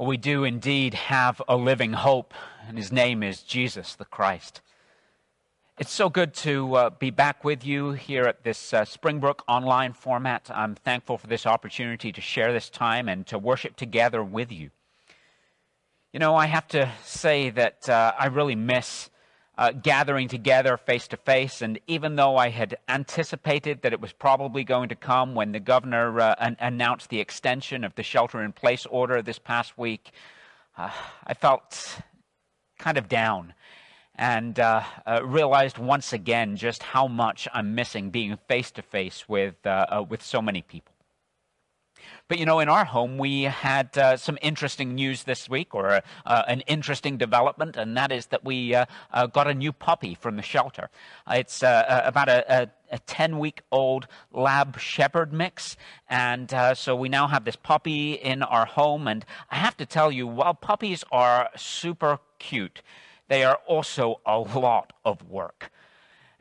Well, we do indeed have a living hope, and his name is Jesus the Christ. It's so good to uh, be back with you here at this uh, Springbrook online format. I'm thankful for this opportunity to share this time and to worship together with you. You know, I have to say that uh, I really miss uh, gathering together face to face. And even though I had anticipated that it was probably going to come when the governor uh, an- announced the extension of the shelter in place order this past week, uh, I felt kind of down and uh, uh, realized once again just how much I'm missing being face to face with uh, with so many people. But you know, in our home, we had uh, some interesting news this week, or uh, an interesting development, and that is that we uh, uh got a new puppy from the shelter. Uh, it's uh, about a, a 10 week old lab shepherd mix. And uh, so we now have this puppy in our home. And I have to tell you, while puppies are super cute, they are also a lot of work.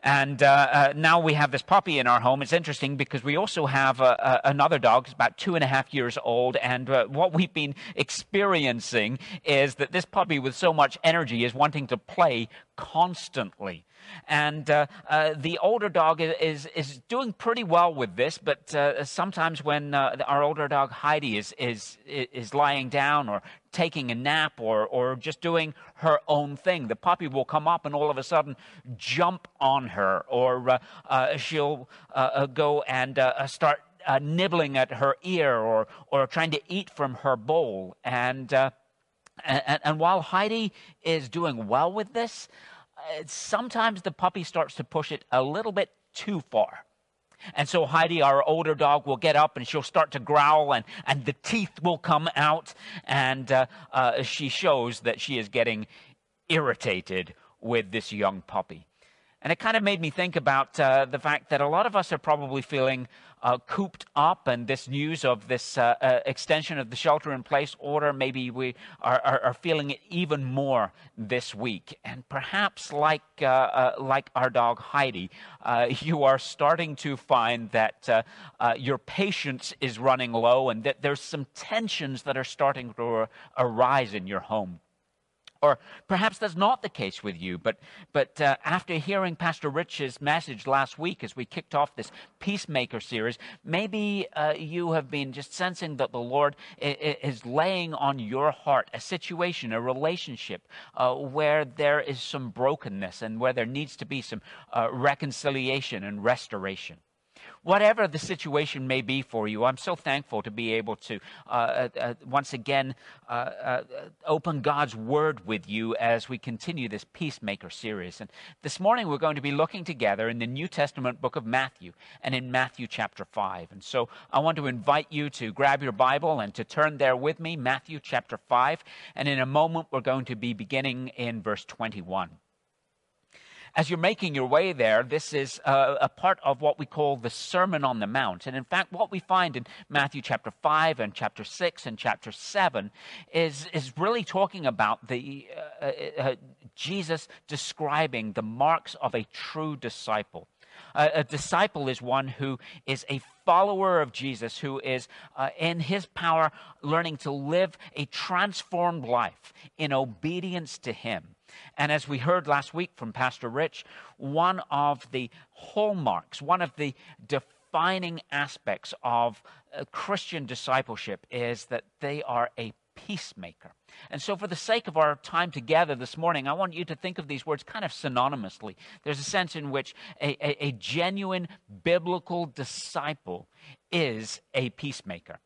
And uh, uh, now we have this puppy in our home. It's interesting because we also have uh, uh another dog, who's about two and a half years old. And what we've been experiencing is that this puppy, with so much energy, is wanting to play constantly. And uh, uh, the older dog is, is doing pretty well with this, but uh, sometimes when uh, our older dog Heidi is, is, is lying down or taking a nap or, or just doing her own thing, the puppy will come up and all of a sudden jump on her, or uh, uh, she'll go and start nibbling at her ear or, or trying to eat from her bowl. And, and, and while Heidi is doing well with this, sometimes the puppy starts to push it a little bit too far. And so Heidi, our older dog, will get up and she'll start to growl, and, and the teeth will come out. And uh, uh, she shows that she is getting irritated with this young puppy. And it kind of made me think about uh, the fact that a lot of us are probably feeling uh, cooped up, and this news of this uh, uh, extension of the shelter in place order, maybe we are, are, are, feeling it even more this week. And perhaps, like, uh, uh, like our dog Heidi, you are starting to find that your patience is running low and that there's some tensions that are starting to arise in your home. Or perhaps that's not the case with you, but, but uh, after hearing Pastor Rich's message last week as we kicked off this Peacemaker series, maybe uh, you have been just sensing that the Lord is laying on your heart a situation, a relationship uh, where there is some brokenness and where there needs to be some uh, reconciliation and restoration whatever the situation may be for you, I'm so thankful to be able to uh, uh, uh once again uh, uh, open God's Word with you as we continue this Peacemaker series. And this morning we're going to be looking together in the New Testament book of Matthew and in Matthew chapter 5. And so I want to invite you to grab your Bible and to turn there with me, Matthew chapter 5. And in a moment we're going to be beginning in verse 21 as you're making your way there, this is a, part of what we call the Sermon on the Mount. And in fact, what we find in Matthew chapter 5 and chapter 6 and chapter 7 is, is really talking about the, uh, uh, uh Jesus describing the marks of a true disciple. A disciple is one who is a follower of Jesus, who is uh, in his power learning to live a transformed life in obedience to him. And as we heard last week from Pastor Rich, one of the hallmarks, one of the defining aspects of uh, Christian discipleship is that they are a peacemaker. And so, for the sake of our time together this morning, I want you to think of these words kind of synonymously. There's a sense in which a, a, a genuine biblical disciple is a peacemaker.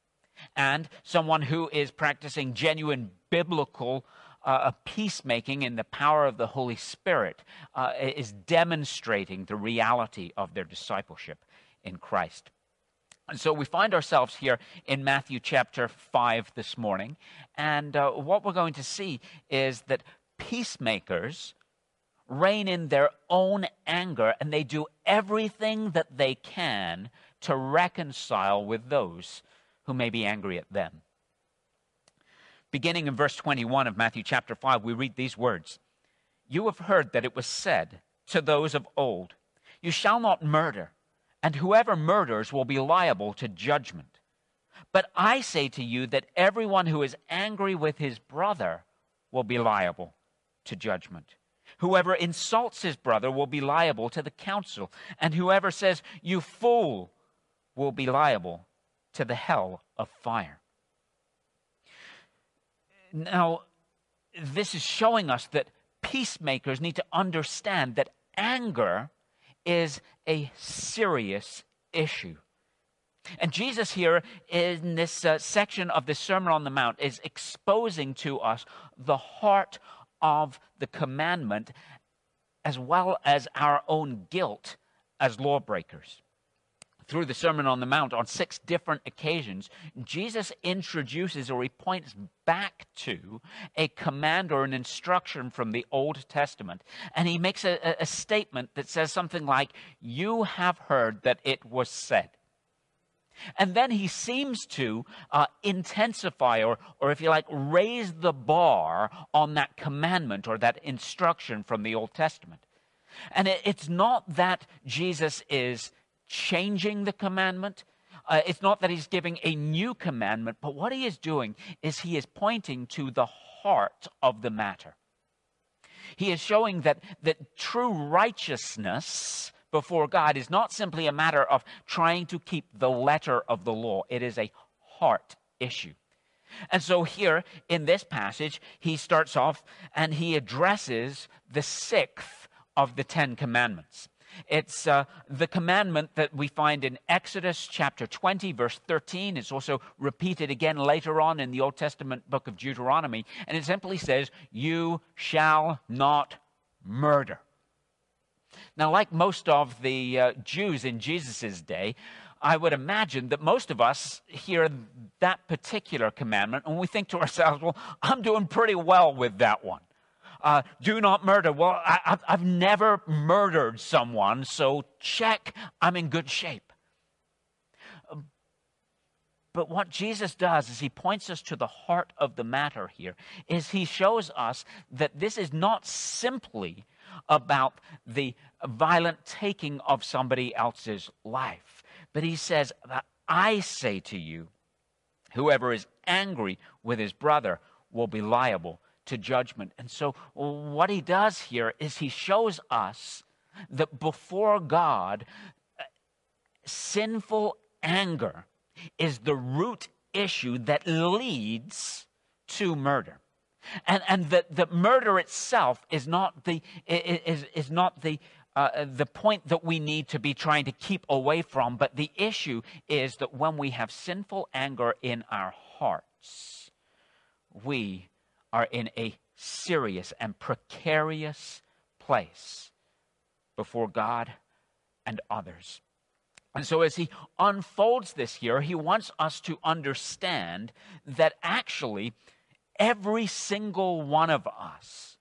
And someone who is practicing genuine biblical uh, peacemaking in the power of the Holy Spirit uh, is demonstrating the reality of their discipleship in Christ. And so we find ourselves here in Matthew chapter 5 this morning. And uh, what we're going to see is that peacemakers rein in their own anger and they do everything that they can to reconcile with those who may be angry at them. Beginning in verse 21 of Matthew chapter 5, we read these words You have heard that it was said to those of old, You shall not murder, and whoever murders will be liable to judgment. But I say to you that everyone who is angry with his brother will be liable to judgment. Whoever insults his brother will be liable to the council, and whoever says, You fool, will be liable to the hell of fire. Now, this is showing us that peacemakers need to understand that anger is a serious issue. And Jesus, here in this uh, section of the Sermon on the Mount, is exposing to us the heart of the commandment as well as our own guilt as lawbreakers. Through the Sermon on the Mount, on six different occasions, Jesus introduces or he points back to a command or an instruction from the Old Testament. And he makes a, a statement that says something like, You have heard that it was said. And then he seems to uh, intensify, or, or if you like, raise the bar on that commandment or that instruction from the Old Testament. And it, it's not that Jesus is changing the commandment. Uh, it's not that he's giving a new commandment, but what he is doing is he is pointing to the heart of the matter. He is showing that, that true righteousness before God is not simply a matter of trying to keep the letter of the law, it is a heart issue. And so, here in this passage, he starts off and he addresses the sixth of the Ten Commandments. It's uh, the commandment that we find in Exodus chapter 20, verse 13. It's also repeated again later on in the Old Testament book of Deuteronomy. And it simply says, You shall not murder. Now, like most of the uh, Jews in Jesus' day, I would imagine that most of us hear that particular commandment and we think to ourselves, well, I'm doing pretty well with that one. Uh, do not murder. Well, I, have never murdered someone, so check, I'm in good shape. But what Jesus does is he points us to the heart of the matter here, is he shows us that this is not simply about the violent taking of somebody else's life. But he says, that I say to you, whoever is angry with his brother will be liable to judgment. And so, what he does here is he shows us that before God, sinful anger is the root issue that leads to murder. And, and that the murder itself is not the, is, is not the, uh, the point that we need to be trying to keep away from, but the issue is that when we have sinful anger in our hearts, we are in a serious and precarious place before God and others. And so, as he unfolds this here, he wants us to understand that actually every single one of us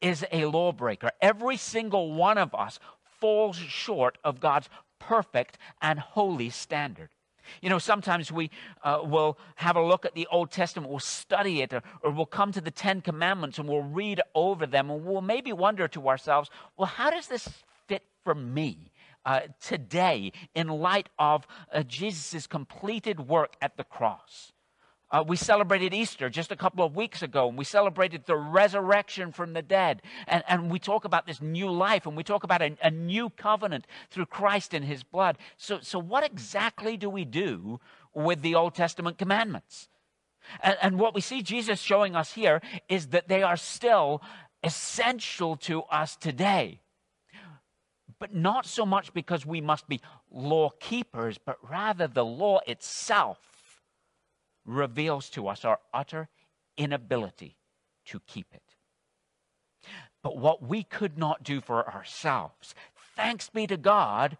is a lawbreaker. Every single one of us falls short of God's perfect and holy standard. You know, sometimes we uh, will have a look at the Old Testament, we'll study it, or, or, we'll come to the Ten Commandments and we'll read over them, and we'll maybe wonder to ourselves, well, how does this fit for me? Uh, today, in light of uh, Jesus' completed work at the cross. Uh, we celebrated Easter just a couple of weeks ago, and we celebrated the resurrection from the dead. And, and we talk about this new life, and we talk about a, a new covenant through Christ and his blood. So, so, what exactly do we do with the Old Testament commandments? And, and what we see Jesus showing us here is that they are still essential to us today. But not so much because we must be law keepers, but rather the law itself reveals to us our utter inability to keep it. But what we could not do for ourselves, thanks be to God,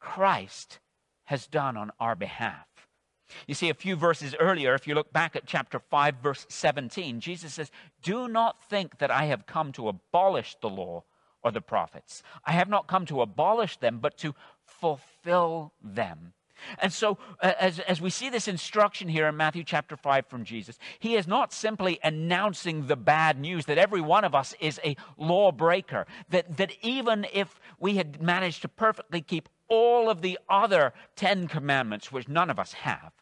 Christ has done on our behalf. You see, a few verses earlier, if you look back at chapter 5, verse 17, Jesus says, Do not think that I have come to abolish the law or the prophets. I have not come to abolish them, but to fulfill them. And so, uh, as, as we see this instruction here in Matthew chapter 5 from Jesus, he is not simply announcing the bad news that every one of us is a lawbreaker, that, that even if we had managed to perfectly keep all of the other Ten Commandments, which none of us have,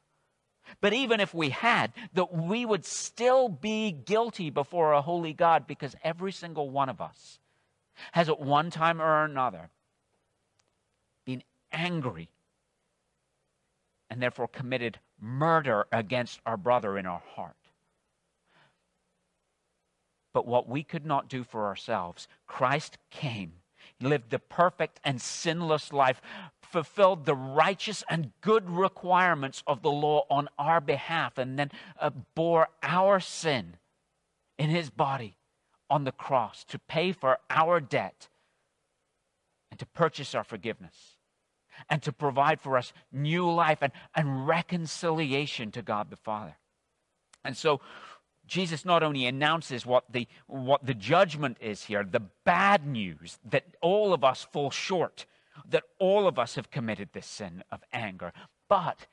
But even if we had, that we would still be guilty before a holy God because every single one of us has at one time or another been angry and therefore committed murder against our brother in our heart. But what we could not do for ourselves, Christ came, lived the perfect and sinless life, fulfilled the righteous and good requirements of the law on our behalf, and then uh, bore our sin in his body on the cross to pay for our debt and to purchase our forgiveness and to provide for us new life and, and reconciliation to God the Father. And so Jesus not only announces what the, what the judgment is here, the bad news that all of us fall short, that all of us have committed this sin of anger, but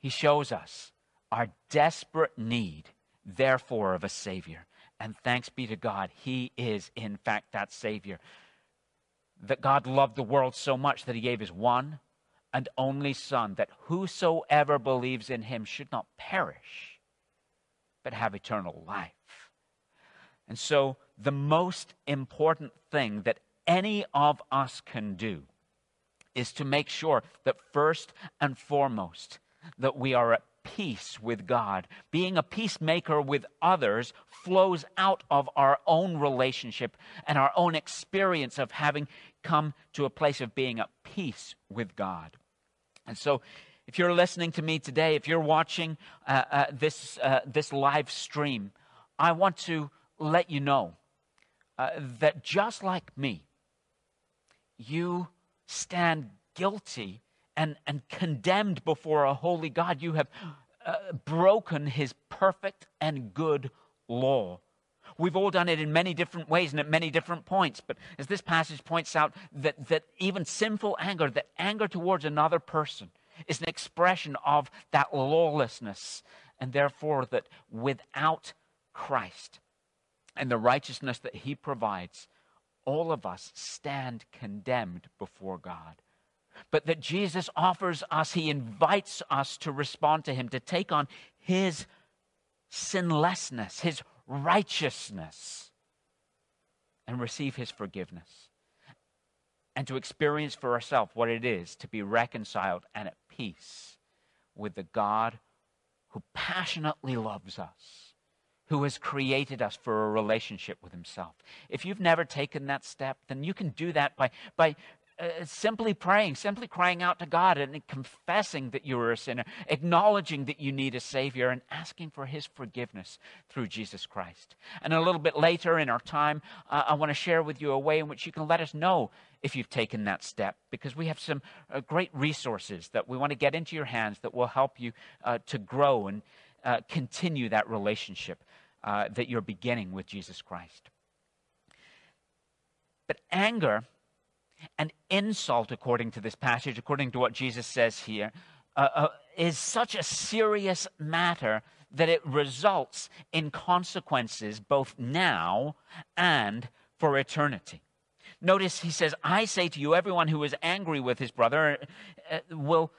he shows us our desperate need, therefore, of a Savior. And thanks be to God, He is, in fact, that Savior. That God loved the world so much that He gave His one and only Son, that whosoever believes in Him should not perish but have eternal life. And so, the most important thing that any of us can do is to make sure that first and foremost, that we are at peace with God. Being a peacemaker with others flows out of our own relationship and our own experience of having come to a place of being at peace with God. And so if you're listening to me today, if you're watching uh, uh, this, uh, this live stream, I want to let you know uh, that just like me, you stand guilty and, and condemned before a holy God. You have uh, broken his perfect and good law. We've all done it in many different ways and at many different points. But as this passage points out, that, that even sinful anger, that anger towards another person, is an expression of that lawlessness, and therefore that without Christ and the righteousness that He provides, all of us stand condemned before God. But that Jesus offers us, He invites us to respond to Him, to take on His sinlessness, His righteousness, and receive His forgiveness. And to experience for ourselves what it is to be reconciled and at peace with the God who passionately loves us, who has created us for a relationship with Himself. If you've never taken that step, then you can do that by, by uh, simply praying, simply crying out to God and confessing that you are a sinner, acknowledging that you need a Savior, and asking for His forgiveness through Jesus Christ. And a little bit later in our time, uh, I want to share with you a way in which you can let us know if you've taken that step, because we have some uh, great resources that we want to get into your hands that will help you uh, to grow and uh, continue that relationship uh, that you're beginning with Jesus Christ. But anger and insult, according to this passage, according to what Jesus says here, uh, uh, is such a serious matter that it results in consequences both now and for eternity. Notice he says, I say to you, everyone who is angry with his brother uh, will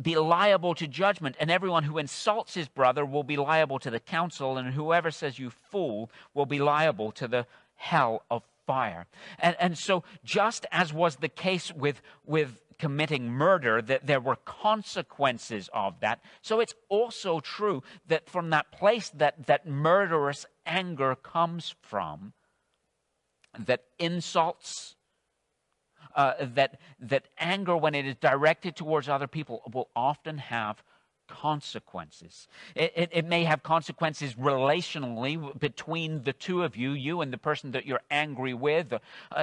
be liable to judgment, and everyone who insults his brother will be liable to the council, and whoever says you fool will be liable to the hell of fire. And, and so, just as was the case with, with committing murder, that there were consequences of that, so it's also true that from that place that, that murderous anger comes from, that insults, uh, that, that anger, when it is directed towards other people, will often have consequences. It, it, it, may have consequences relationally between the two of you, you and the person that you're angry with. Uh,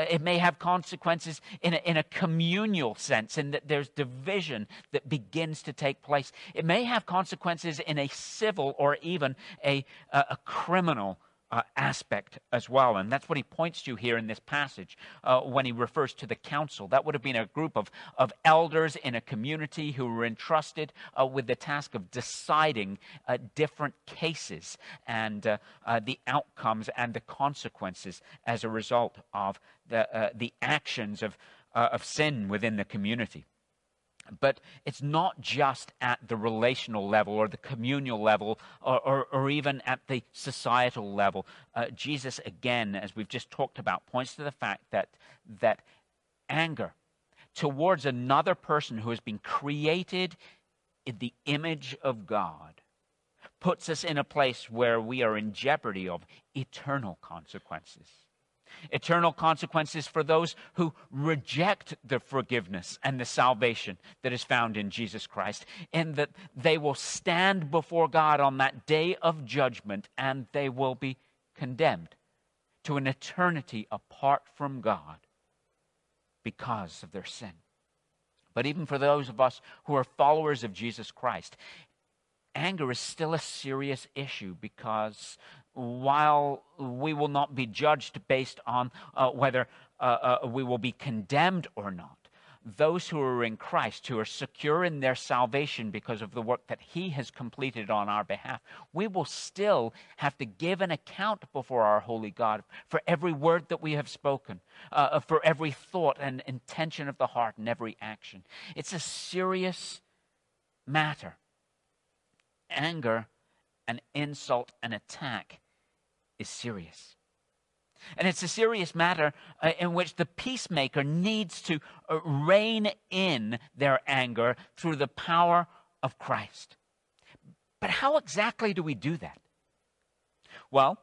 it may have consequences in a, in a communal sense, in that there's division that begins to take place. It may have consequences in a civil or even a, a, a criminal uh, aspect as well. And that's what he points to here in this passage uh, when he refers to the council. That would have been a group of, of elders in a community who were entrusted uh, with the task of deciding uh, different cases and uh, uh, the outcomes and the consequences as a result of the, the actions of, of sin within the community. But it's not just at the relational level or the communal level or, or, or even at the societal level. Uh, Jesus, again, as we've just talked about, points to the fact that, that anger towards another person who has been created in the image of God puts us in a place where we are in jeopardy of eternal consequences. Eternal consequences for those who reject the forgiveness and the salvation that is found in Jesus Christ, in that they will stand before God on that day of judgment and they will be condemned to an eternity apart from God because of their sin. But even for those of us who are followers of Jesus Christ, anger is still a serious issue because while we will not be judged based on uh, whether uh, uh, we will be condemned or not, those who are in Christ, who are secure in their salvation because of the work that He has completed on our behalf, we will still have to give an account before our holy God for every word that we have spoken, uh, uh for every thought and intention of the heart and every action. It's a serious matter. Anger, an insult, an attack is serious. And it's a serious matter uh, in which the peacemaker needs to uh, rein in their anger through the power of Christ. But how exactly do we do that? Well,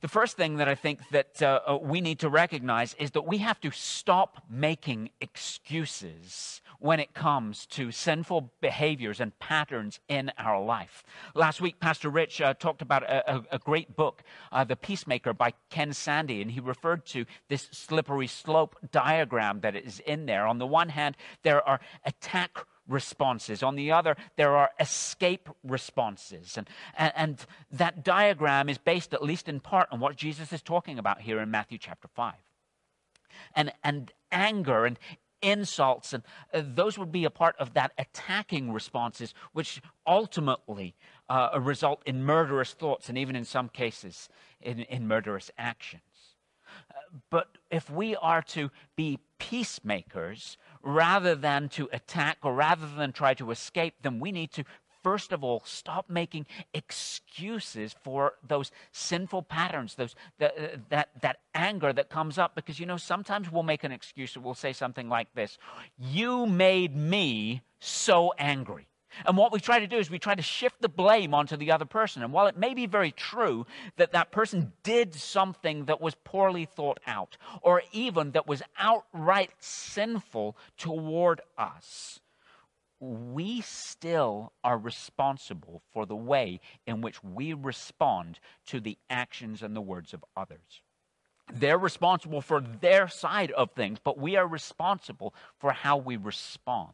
the first thing that I think that uh, uh we need to recognize is that we have to stop making excuses when it comes to sinful behaviors and patterns in our life. Last week, Pastor Rich uh, talked about a, a, a great book, uh, The Peacemaker by Ken Sande, and he referred to this slippery slope diagram that is in there. On the one hand, there are attack responses. On the other, there are escape responses. And, and, and, that diagram is based, at least in part, on what Jesus is talking about here in Matthew chapter 5. And, and anger and insults, and uh, those would be a part of that attacking responses, which ultimately uh, result in murderous thoughts and even in some cases in, in murderous actions. Uh, but if we are to be peacemakers rather than to attack or rather than try to escape, them, we need to first of all, stop making excuses for those sinful patterns, those that, uh, that that anger that comes up. Because you know, sometimes we'll make an excuse. We'll say something like this: "You made me so angry." And what we try to do is we try to shift the blame onto the other person. And while it may be very true that that person did something that was poorly thought out, or even that was outright sinful toward us, we still are responsible for the way in which we respond to the actions and the words of others. They're responsible for their side of things, but we are responsible for how we respond.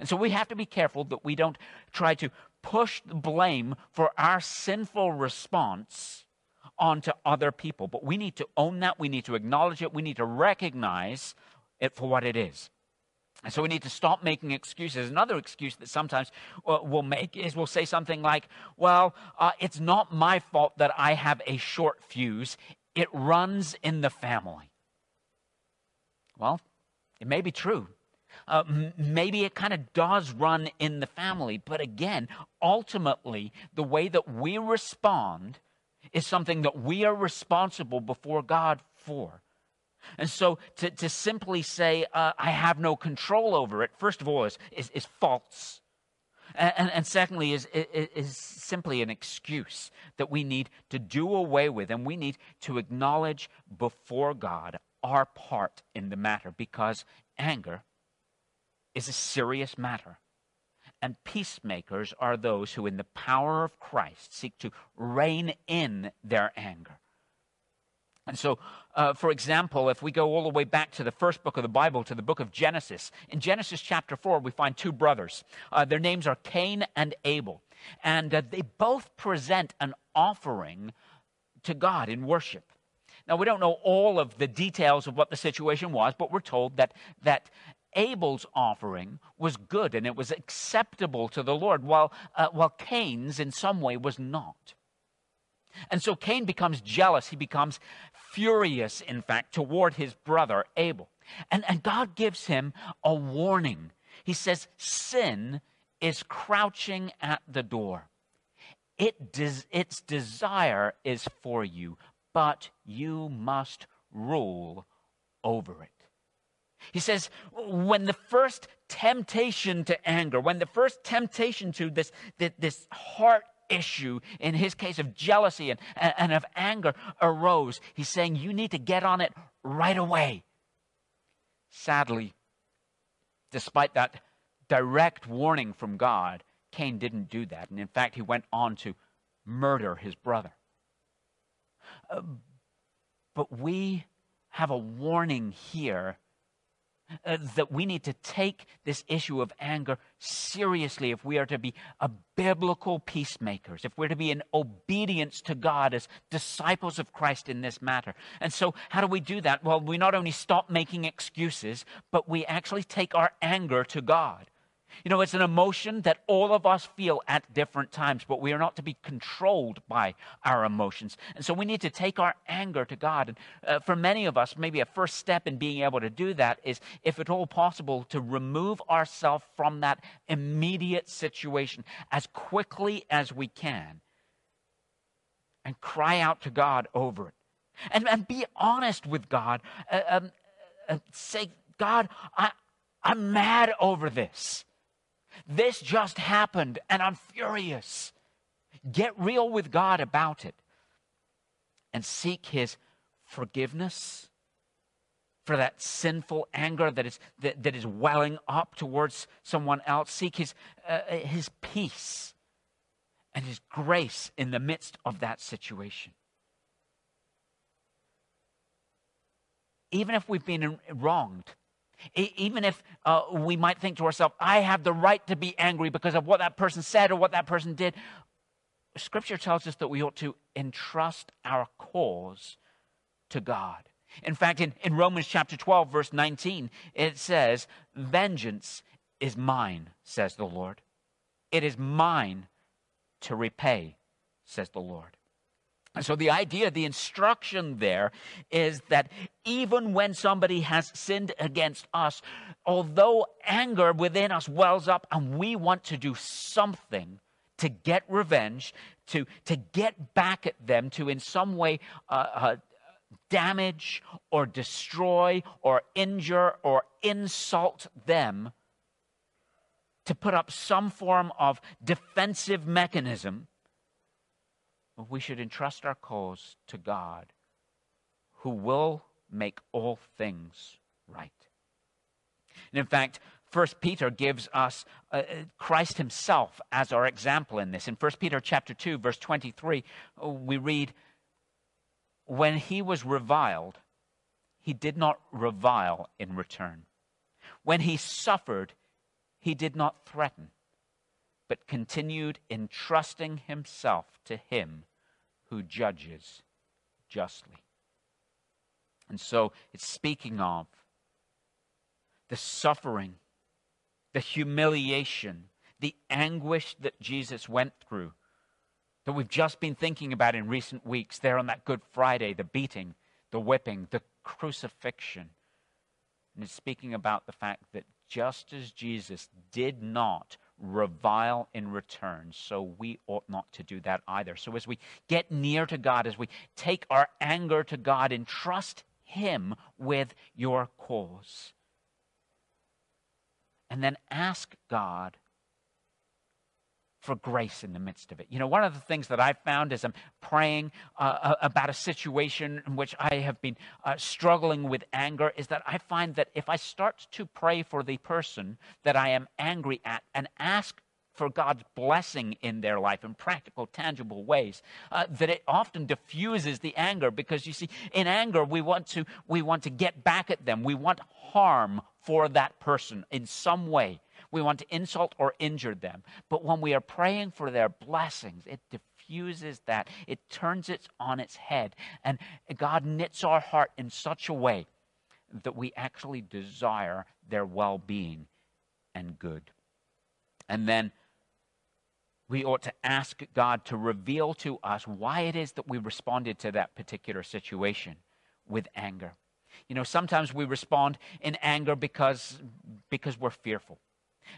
And so we have to be careful that we don't try to push the blame for our sinful response onto other people. But we need to own that, we need to acknowledge it, we need to recognize it for what it is. And so we need to stop making excuses. Another excuse that sometimes uh, we'll make is we'll say something like, well, uh, it's not my fault that I have a short fuse, it runs in the family. Well, it may be true. Uh, m- maybe it kind of does run in the family. But again, ultimately, the way that we respond is something that we are responsible before God for. And so to, to simply say, uh, I have no control over it, first of all, is, is, is false. And, and, secondly, is, is, is simply an excuse that we need to do away with. And we need to acknowledge before God our part in the matter because anger is a serious matter. And peacemakers are those who, in the power of Christ, seek to rein in their anger and so, uh, for example, if we go all the way back to the first book of the Bible, to the book of Genesis, in Genesis chapter 4, we find two brothers. Uh, their names are Cain and Abel. And uh, they both present an offering to God in worship. Now, we don't know all of the details of what the situation was, but we're told that, that Abel's offering was good and it was acceptable to the Lord, while, uh, while Cain's in some way was not. And so Cain becomes jealous. He becomes furious, in fact, toward his brother Abel. And, and God gives him a warning. He says, Sin is crouching at the door. It des- its desire is for you, but you must rule over it. He says, when the first temptation to anger, when the first temptation to this, this heart issue, in his case of jealousy and, and of anger, arose, he's saying, you need to get on it right away. Sadly, despite that direct warning from God, Cain didn't do that. And in fact, he went on to murder his brother. Uh, but we have a warning here uh, that we need to take this issue of anger seriously if we are to be a biblical peacemakers, if we're to be in obedience to God as disciples of Christ in this matter. And so, how do we do that? Well, we not only stop making excuses, but we actually take our anger to God. You know, it's an emotion that all of us feel at different times, but we are not to be controlled by our emotions. And so we need to take our anger to God. And uh, for many of us, maybe a first step in being able to do that is, if at all possible, to remove ourselves from that immediate situation as quickly as we can and cry out to God over it. And, and be honest with God. Uh, um, uh, say, God, I, I'm mad over this. This just happened and I'm furious. Get real with God about it and seek His forgiveness for that sinful anger that is, that, that is welling up towards someone else. Seek His, uh, his peace and His grace in the midst of that situation. Even if we've been wronged, even if uh, we might think to ourselves, I have the right to be angry because of what that person said or what that person did, Scripture tells us that we ought to entrust our cause to God. In fact, in, in Romans chapter 12, verse 19, it says, Vengeance is mine, says the Lord. It is mine to repay, says the Lord. So the idea, the instruction there is that even when somebody has sinned against us, although anger within us wells up and we want to do something to get revenge, to, to get back at them, to in some way uh, uh, damage or destroy or injure or insult them, to put up some form of defensive mechanism, we should entrust our cause to God, who will make all things right. And in fact, First Peter gives us uh, uh Christ himself as our example in this. In First Peter chapter 2 verse 23, uh, we read when he was reviled, he did not revile in return. When he suffered, he did not threaten, but continued entrusting himself to him who judges justly. And so it's speaking of the suffering, the humiliation, the anguish that Jesus went through that we've just been thinking about in recent weeks there on that Good Friday the beating, the whipping, the crucifixion. And it's speaking about the fact that just as Jesus did not revile in return. So we ought not to do that either. So as we get near to God, as we take our anger to God and trust Him with your cause, and then ask God for grace in the midst of it. You know, one of the things that I've found as I'm praying uh, uh, about a situation in which I have been uh, struggling with anger is that I find that if I start to pray for the person that I am angry at and ask for God's blessing in their life in practical, tangible ways, uh, that it often diffuses the anger because you see, in anger we want to we want to get back at them. We want harm for that person in some way. We want to insult or injure them. But when we are praying for their blessings, it diffuses that. It turns it on its head. And God knits our heart in such a way that we actually desire their well being and good. And then we ought to ask God to reveal to us why it is that we responded to that particular situation with anger. You know, sometimes we respond in anger because, because we're fearful.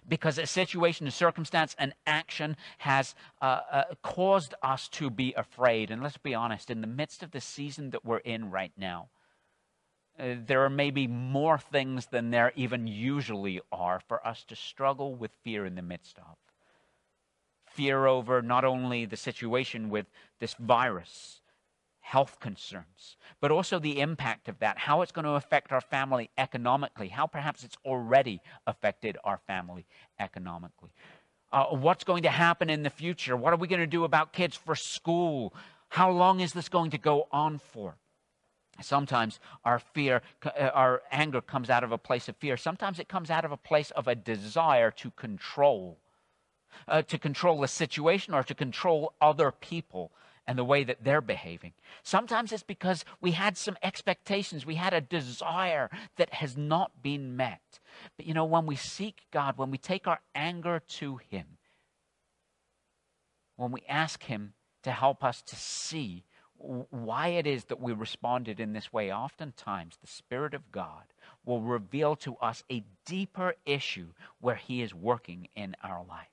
Because a situation, a circumstance, an action has uh, uh, caused us to be afraid. And let's be honest, in the midst of the season that we're in right now, uh, there are maybe more things than there even usually are for us to struggle with fear in the midst of. Fear over not only the situation with this virus, health concerns, but also the impact of that, how it's going to affect our family economically, how perhaps it's already affected our family economically. Uh, what's going to happen in the future? What are we going to do about kids for school? How long is this going to go on for? Sometimes our fear, uh, our anger comes out of a place of fear. Sometimes it comes out of a place of a desire to control, uh, to control a situation or to control other people and the way that they're behaving. Sometimes it's because we had some expectations, we had a desire that has not been met. But you know, when we seek God, when we take our anger to Him, when we ask Him to help us to see why it is that we responded in this way, oftentimes the Spirit of God will reveal to us a deeper issue where He is working in our life.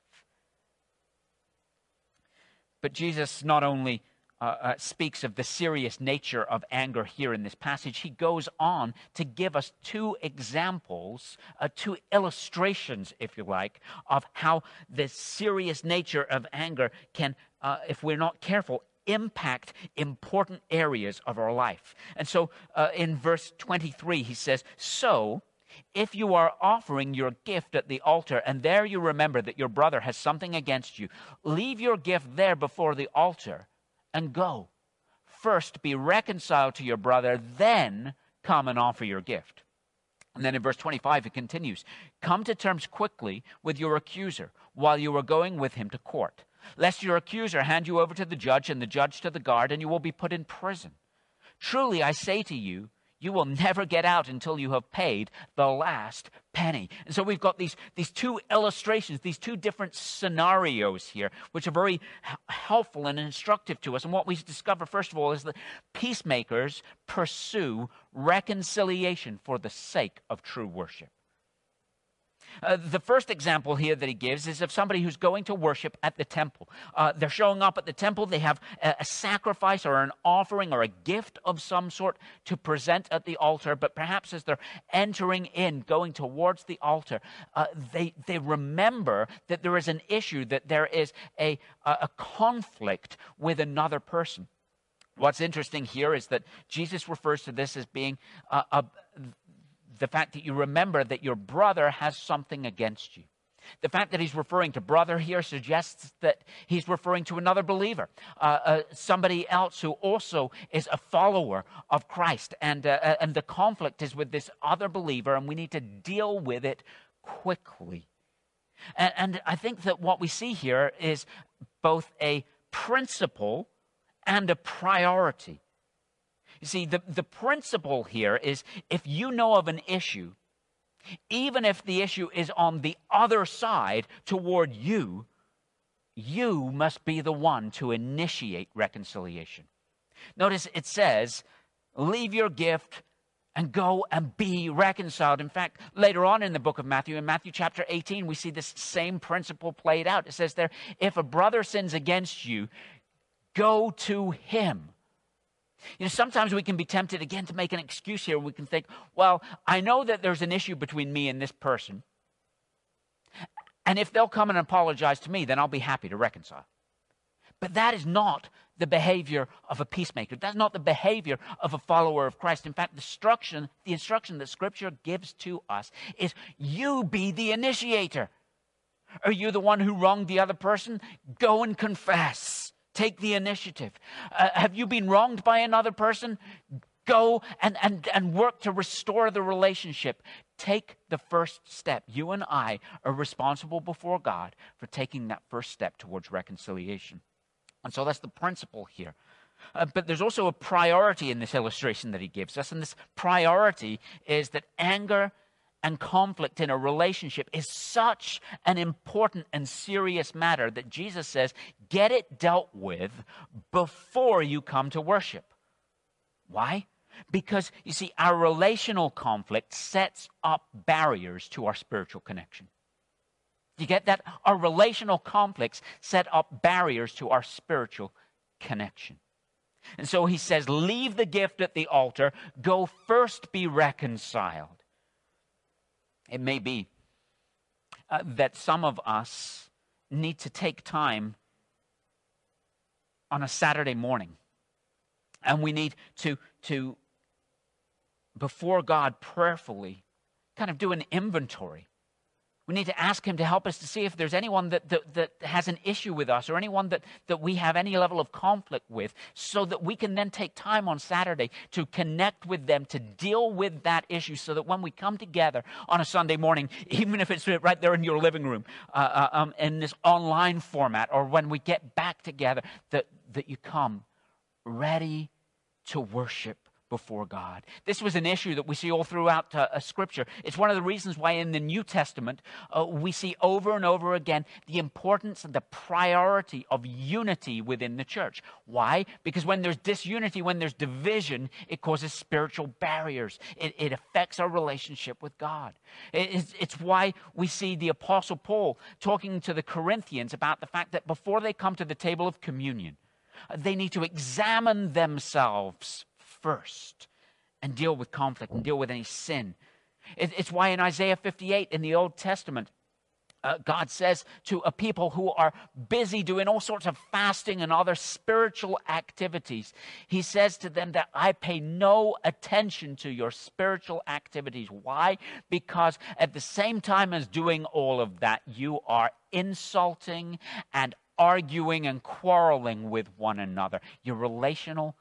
But Jesus not only uh, uh, speaks of the serious nature of anger here in this passage, he goes on to give us two examples, uh, two illustrations, if you like, of how the serious nature of anger can, uh, if we're not careful, impact important areas of our life. And so uh, in verse 23, he says, So, if you are offering your gift at the altar and there you remember that your brother has something against you, leave your gift there before the altar and go. First be reconciled to your brother, then come and offer your gift. And then in verse 25, it continues Come to terms quickly with your accuser while you are going with him to court lest your accuser hand you over to the judge and the judge to the guard, and you will be put in prison. Truly, I say to you, you will never get out until you have paid the last penny. And so we've got these, these two illustrations, these two different scenarios here, which are very helpful and instructive to us. And what we discover, first of all, is that peacemakers pursue reconciliation for the sake of true worship. Uh, the first example here that he gives is of somebody who's going to worship at the temple. Uh, they're showing up at the temple. They have a, a, sacrifice or an offering or a gift of some sort to present at the altar. But perhaps as they're entering in, going towards the altar, uh, they, they remember that there is an issue, that there is a, a, conflict with another person. What's interesting here is that Jesus refers to this as being a, a, the fact that you remember that your brother has something against you. The fact that he's referring to brother here suggests that he's referring to another believer, uh, uh, somebody else who also is a follower of Christ. And, uh, uh and the conflict is with this other believer, and we need to deal with it quickly. And, and I think that what we see here is both a principle and a priority. You see, the, the principle here is if you know of an issue, even if the issue is on the other side toward you, you must be the one to initiate reconciliation. Notice it says, leave your gift and go and be reconciled. In fact, later on in the book of Matthew, in Matthew chapter 18, we see this same principle played out. It says there, if a brother sins against you, go to him you know, sometimes we can be tempted again to make an excuse here. We can think, well, I know that there's an issue between me and this person. And if they'll come and apologize to me, then I'll be happy to reconcile. But that is not the behavior of a peacemaker. That's not the behavior of a follower of Christ. In fact, the instruction, the instruction that Scripture gives to us is you be the initiator. Are you the one who wronged the other person? Go and confess. Take the initiative. Uh, have you been wronged by another person? Go and, and, and work to restore the relationship. Take the first step. You and I are responsible before God for taking that first step towards reconciliation. And so that's the principle here. Uh, but there's also a priority in this illustration that he gives us. And this priority is that anger and conflict in a relationship is such an important and serious matter that Jesus says, get it dealt with before you come to worship. Why? Because, you see, our relational conflict sets up barriers to our spiritual connection. You get that? Our relational conflicts set up barriers to our spiritual connection. And so he says, Leave the gift at the altar, go first be reconciled. It may be uh, that some of us need to take time on a Saturday morning. And we need to, to before God prayerfully kind of do an inventory we need to ask Him to help us to see if there's anyone that, that, that, has an issue with us or anyone that, that we have any level of conflict with, so that we can then take time on Saturday to connect with them, to deal with that issue, so that when we come together on a Sunday morning, even if it's right there in your living room, uh, uh, um, in this online format, or when we get back together, that, that you come ready to worship before God. This was an issue that we see all throughout uh, uh, Scripture. It's one of the reasons why in the New Testament uh, we see over and over again the importance and the priority of unity within the church. Why? Because when there's disunity, when there's division, it causes spiritual barriers. It, it affects our relationship with God. It, it's, it's why we see the Apostle Paul talking to the Corinthians about the fact that before they come to the table of communion, uh, they need to examine themselves first and deal with conflict and deal with any sin. It's why in Isaiah 58 in the Old Testament, uh, God says to a people who are busy doing all sorts of fasting and other spiritual activities, He says to them that I pay no attention to your spiritual activities. Why? Because at the same time as doing all of that, you are insulting and arguing and quarreling with one another. Your relational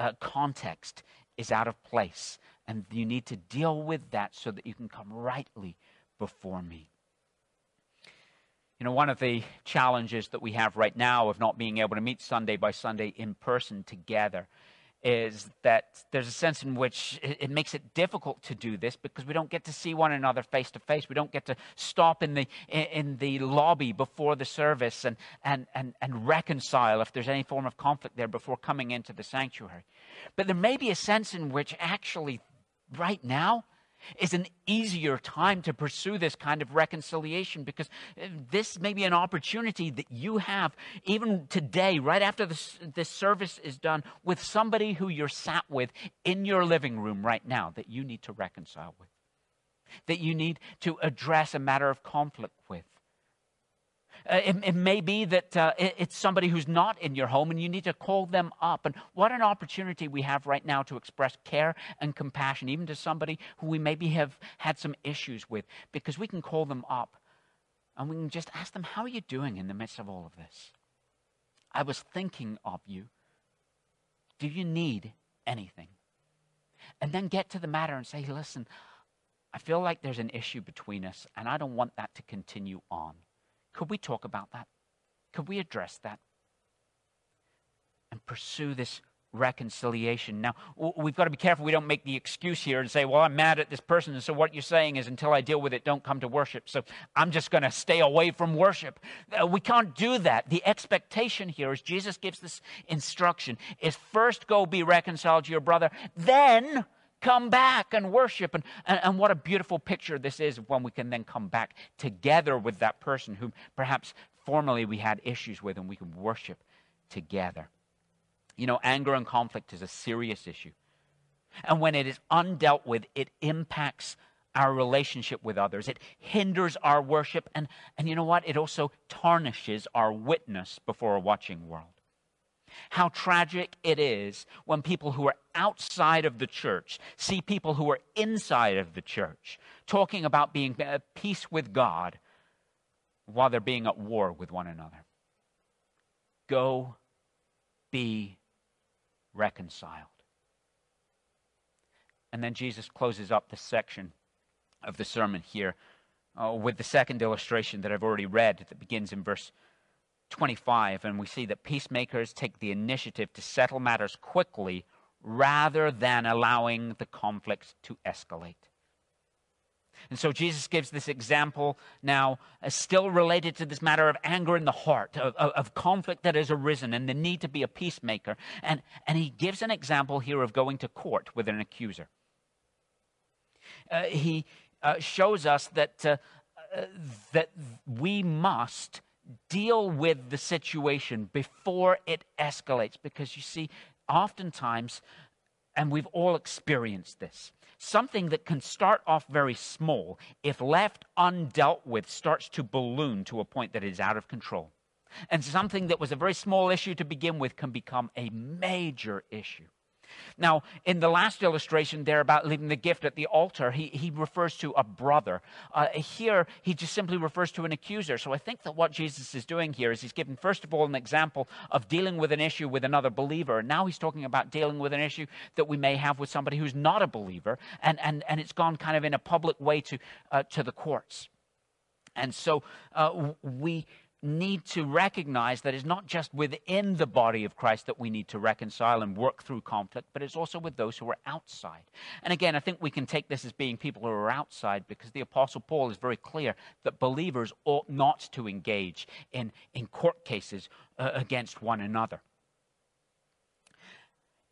uh, context is out of place. And you need to deal with that so that you can come rightly before me. You know, one of the challenges that we have right now of not being able to meet Sunday by Sunday in person together is that there's a sense in which it, makes it difficult to do this because we don't get to see one another face to face. We don't get to stop in the in the lobby before the service and and and and reconcile if there's any form of conflict there before coming into the sanctuary. But there may be a sense in which actually right now is an easier time to pursue this kind of reconciliation because uh, this may be an opportunity that you have even today, right after this, this service is done, with somebody who you're sat with in your living room right now that you need to reconcile with, that you need to address a matter of conflict with. Uh, it, it, may be that uh, it, it's somebody who's not in your home and you need to call them up. And what an opportunity we have right now to express care and compassion, even to somebody who we maybe have had some issues with, because we can call them up and we can just ask them, How are you doing in the midst of all of this? I was thinking of you. Do you need anything? And then get to the matter and say, Listen, I feel like there's an issue between us, and I don't want that to continue on. Could we talk about that? Could we address that? And pursue this reconciliation. Now, we've got to be careful we don't make the excuse here and say, well, I'm mad at this person, and so what you're saying is until I deal with it, don't come to worship. So I'm just going to stay away from worship. Uh, we can't do that. The expectation here is Jesus gives this instruction, is first go be reconciled to your brother, then come back and worship. And, and, and, what a beautiful picture this is when we can then come back together with that person whom perhaps formerly we had issues with and we can worship together. You know, anger and conflict is a serious issue. And when it is undealt with, it impacts our relationship with others. It hinders our worship. And, and you know what? It also tarnishes our witness before a watching world. How tragic it is when people who are outside of the church see people who are inside of the church talking about being at peace with God while they're being at war with one another. Go be reconciled. And then Jesus closes up this section of the sermon here uh, with the second illustration that I've already read that begins in verse 25, and we see that peacemakers take the initiative to settle matters quickly rather than allowing the conflict to escalate. And so Jesus gives this example now, uh, still related to this matter of anger in the heart, of, of, of, conflict that has arisen, and the need to be a peacemaker. And, and he gives an example here of going to court with an accuser. Uh, he uh, shows us that uh, that we must deal with the situation before it escalates. Because you see, oftentimes, and we've all experienced this, something that can start off very small, if left undealt with, starts to balloon to a point that is out of control. And something that was a very small issue to begin with can become a major issue. Now, in the last illustration there about leaving the gift at the altar, he, he refers to a brother. Uh, here, he just simply refers to an accuser. So I think that what Jesus is doing here is he's giving, first of all, an example of dealing with an issue with another believer. And now he's talking about dealing with an issue that we may have with somebody who's not a believer, and, and, and it's gone kind of in a public way to, uh, to the courts. And so uh, we need to recognize that it's not just within the body of Christ that we need to reconcile and work through conflict, but it's also with those who are outside. And again, I think we can take this as being people who are outside because the Apostle Paul is very clear that believers ought not to engage in, in court cases uh, against one another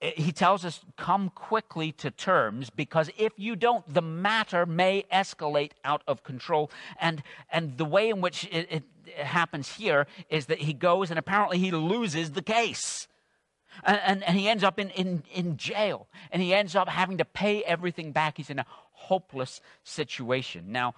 he tells us come quickly to terms because if you don't the matter may escalate out of control. And and the way in which it, it, happens here is that he goes and apparently he loses the case. And, and, and he ends up in, in, in jail. And he ends up having to pay everything back. He's in a hopeless situation. Now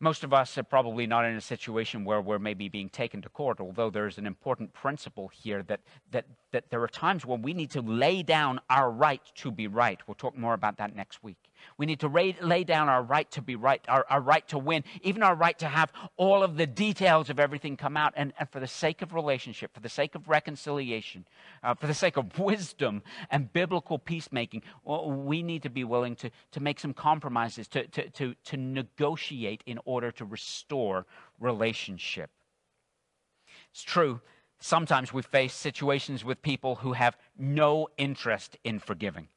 most of us are probably not in a situation where we're maybe being taken to court, although there's an important principle here that, that, that there are times when we need to lay down our right to be right. We'll talk more about that next week. We need to lay, down our right to be right, our, our right to win, even our right to have all of the details of everything come out. And, and for the sake of relationship, for the sake of reconciliation, uh, for the sake of wisdom and biblical peacemaking, well, we need to be willing to, to make some compromises, to, to, to, to negotiate in order to restore relationship. It's true. Sometimes we face situations with people who have no interest in forgiving.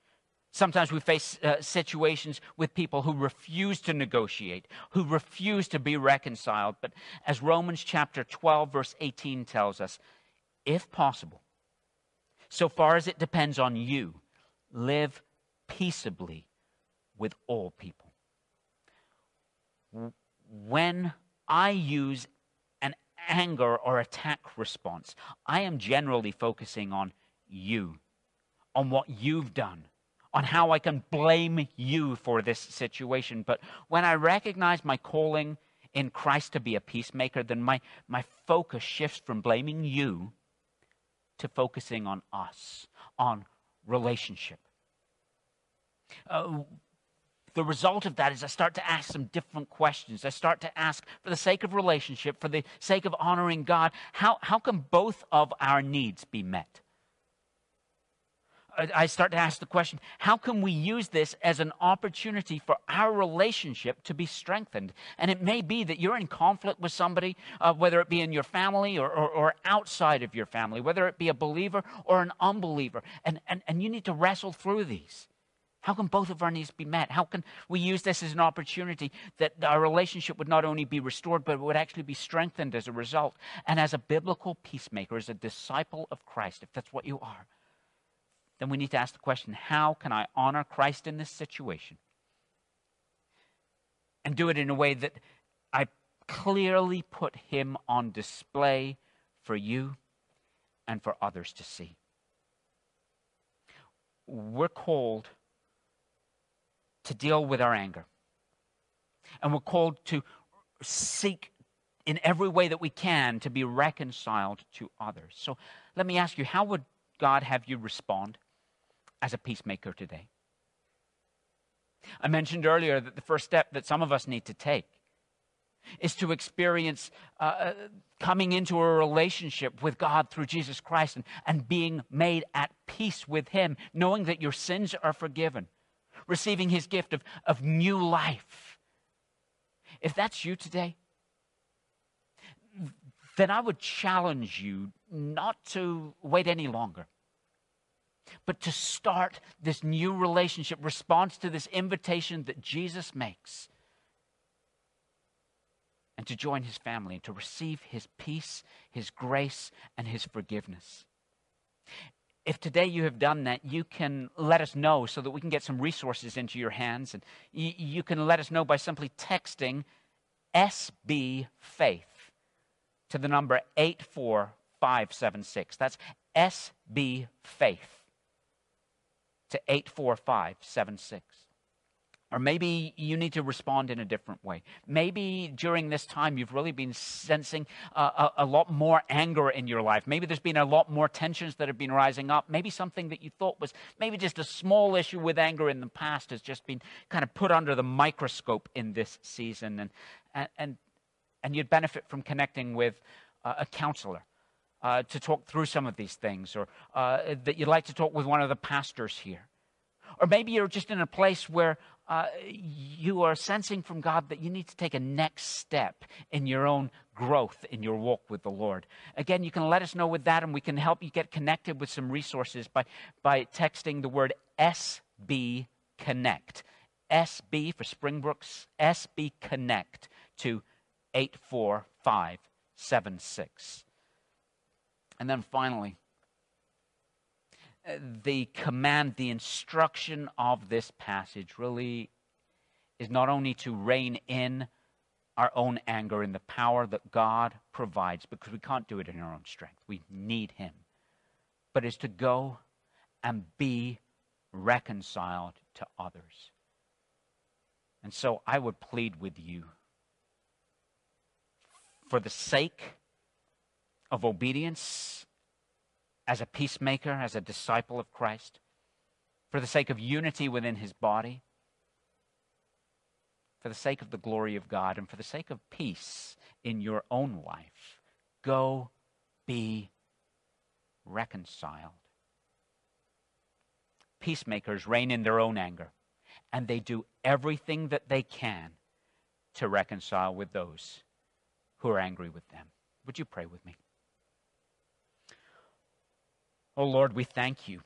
Sometimes we face uh, situations with people who refuse to negotiate, who refuse to be reconciled. But as Romans chapter 12, verse 18 tells us, if possible, so far as it depends on you, live peaceably with all people. When I use an anger or attack response, I am generally focusing on you, on what you've done on how I can blame you for this situation. But when I recognize my calling in Christ to be a peacemaker, then my, my focus shifts from blaming you to focusing on us, on relationship. Uh, the result of that is I start to ask some different questions. I start to ask, for the sake of relationship, for the sake of honoring God, how, how can both of our needs be met? I start to ask the question how can we use this as an opportunity for our relationship to be strengthened? And it may be that you're in conflict with somebody, uh, whether it be in your family or, or, or, outside of your family, whether it be a believer or an unbeliever, and, and, and you need to wrestle through these. How can both of our needs be met? How can we use this as an opportunity that our relationship would not only be restored, but would actually be strengthened as a result? And as a biblical peacemaker, as a disciple of Christ, if that's what you are, then we need to ask the question how can I honor Christ in this situation? And do it in a way that I clearly put him on display for you and for others to see. We're called to deal with our anger. And we're called to seek in every way that we can to be reconciled to others. So let me ask you, how would God have you respond? As a peacemaker today. I mentioned earlier that the first step that some of us need to take is to experience uh, uh, coming into a relationship with God through Jesus Christ and, and being made at peace with Him, knowing that your sins are forgiven, receiving His gift of, of new life. If that's you today, then I would challenge you not to wait any longer but to start this new relationship, response to this invitation that Jesus makes, and to join his family and to receive his peace, his grace, and his forgiveness. If today you have done that, you can let us know so that we can get some resources into your hands. And you, can let us know by simply texting SB Faith to the number 84576. That's SB Faith to 84576. Or maybe you need to respond in a different way. Maybe during this time you've really been sensing a, a, lot more anger in your life. Maybe there's been a lot more tensions that have been rising up. Maybe something that you thought was maybe just a small issue with anger in the past has just been kind of put under the microscope in this season. And, and, and, you'd benefit from connecting with uh, a counselor. Uh, to talk through some of these things, or uh, that you'd like to talk with one of the pastors here. Or maybe you're just in a place where uh, you are sensing from God that you need to take a next step in your own growth in your walk with the Lord. Again, you can let us know with that, and we can help you get connected with some resources by, by texting the word SB Connect. SB for Springbrooks, SB Connect to 84576. And then finally, uh, the command, the instruction of this passage really is not only to rein in our own anger in the power that God provides, because we can't do it in our own strength. We need Him. But is to go and be reconciled to others. And so I would plead with you for the sake of obedience as a peacemaker, as a disciple of Christ, for the sake of unity within his body, for the sake of the glory of God, and for the sake of peace in your own life, go be reconciled. Peacemakers rein in their own anger, and they do everything that they can to reconcile with those who are angry with them. Would you pray with me? Oh Lord, we thank you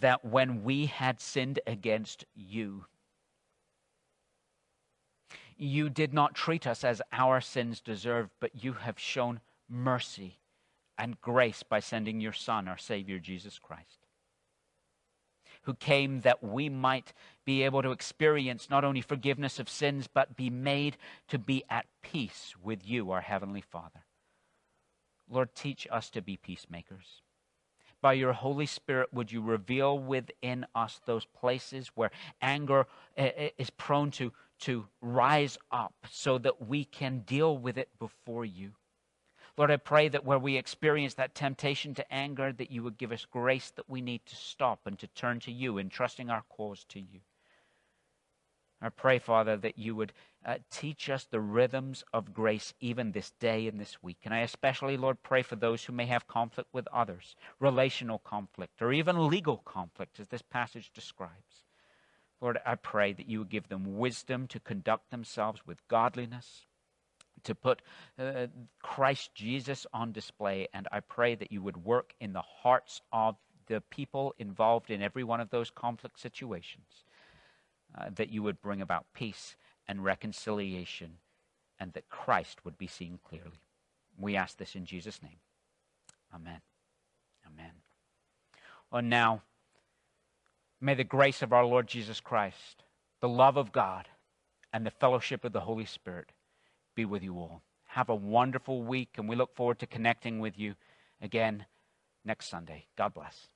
that when we had sinned against you, you did not treat us as our sins deserved, but you have shown mercy and grace by sending your Son, our Savior, Jesus Christ, who came that we might be able to experience not only forgiveness of sins, but be made to be at peace with you, our Heavenly Father. Lord, teach us to be peacemakers. By your Holy Spirit, would you reveal within us those places where anger eh, eh, is prone to, to rise up so that we can deal with it before you? Lord, I pray that where we experience that temptation to anger, that you would give us grace that we need to stop and to turn to you, entrusting our cause to you. I pray, Father, that you would uh, teach us the rhythms of grace even this day and this week. And I especially, Lord, pray for those who may have conflict with others, relational conflict, or even legal conflict, as this passage describes. Lord, I pray that you would give them wisdom to conduct themselves with godliness, to put uh, Christ Jesus on display. And I pray that you would work in the hearts of the people involved in every one of those conflict situations uh, that you would bring about peace and reconciliation and that Christ would be seen clearly. We ask this in Jesus' name. Amen. Amen. And now, may the grace of our Lord Jesus Christ, the love of God, and the fellowship of the Holy Spirit be with you all. Have a wonderful week, and we look forward to connecting with you again next Sunday. God bless.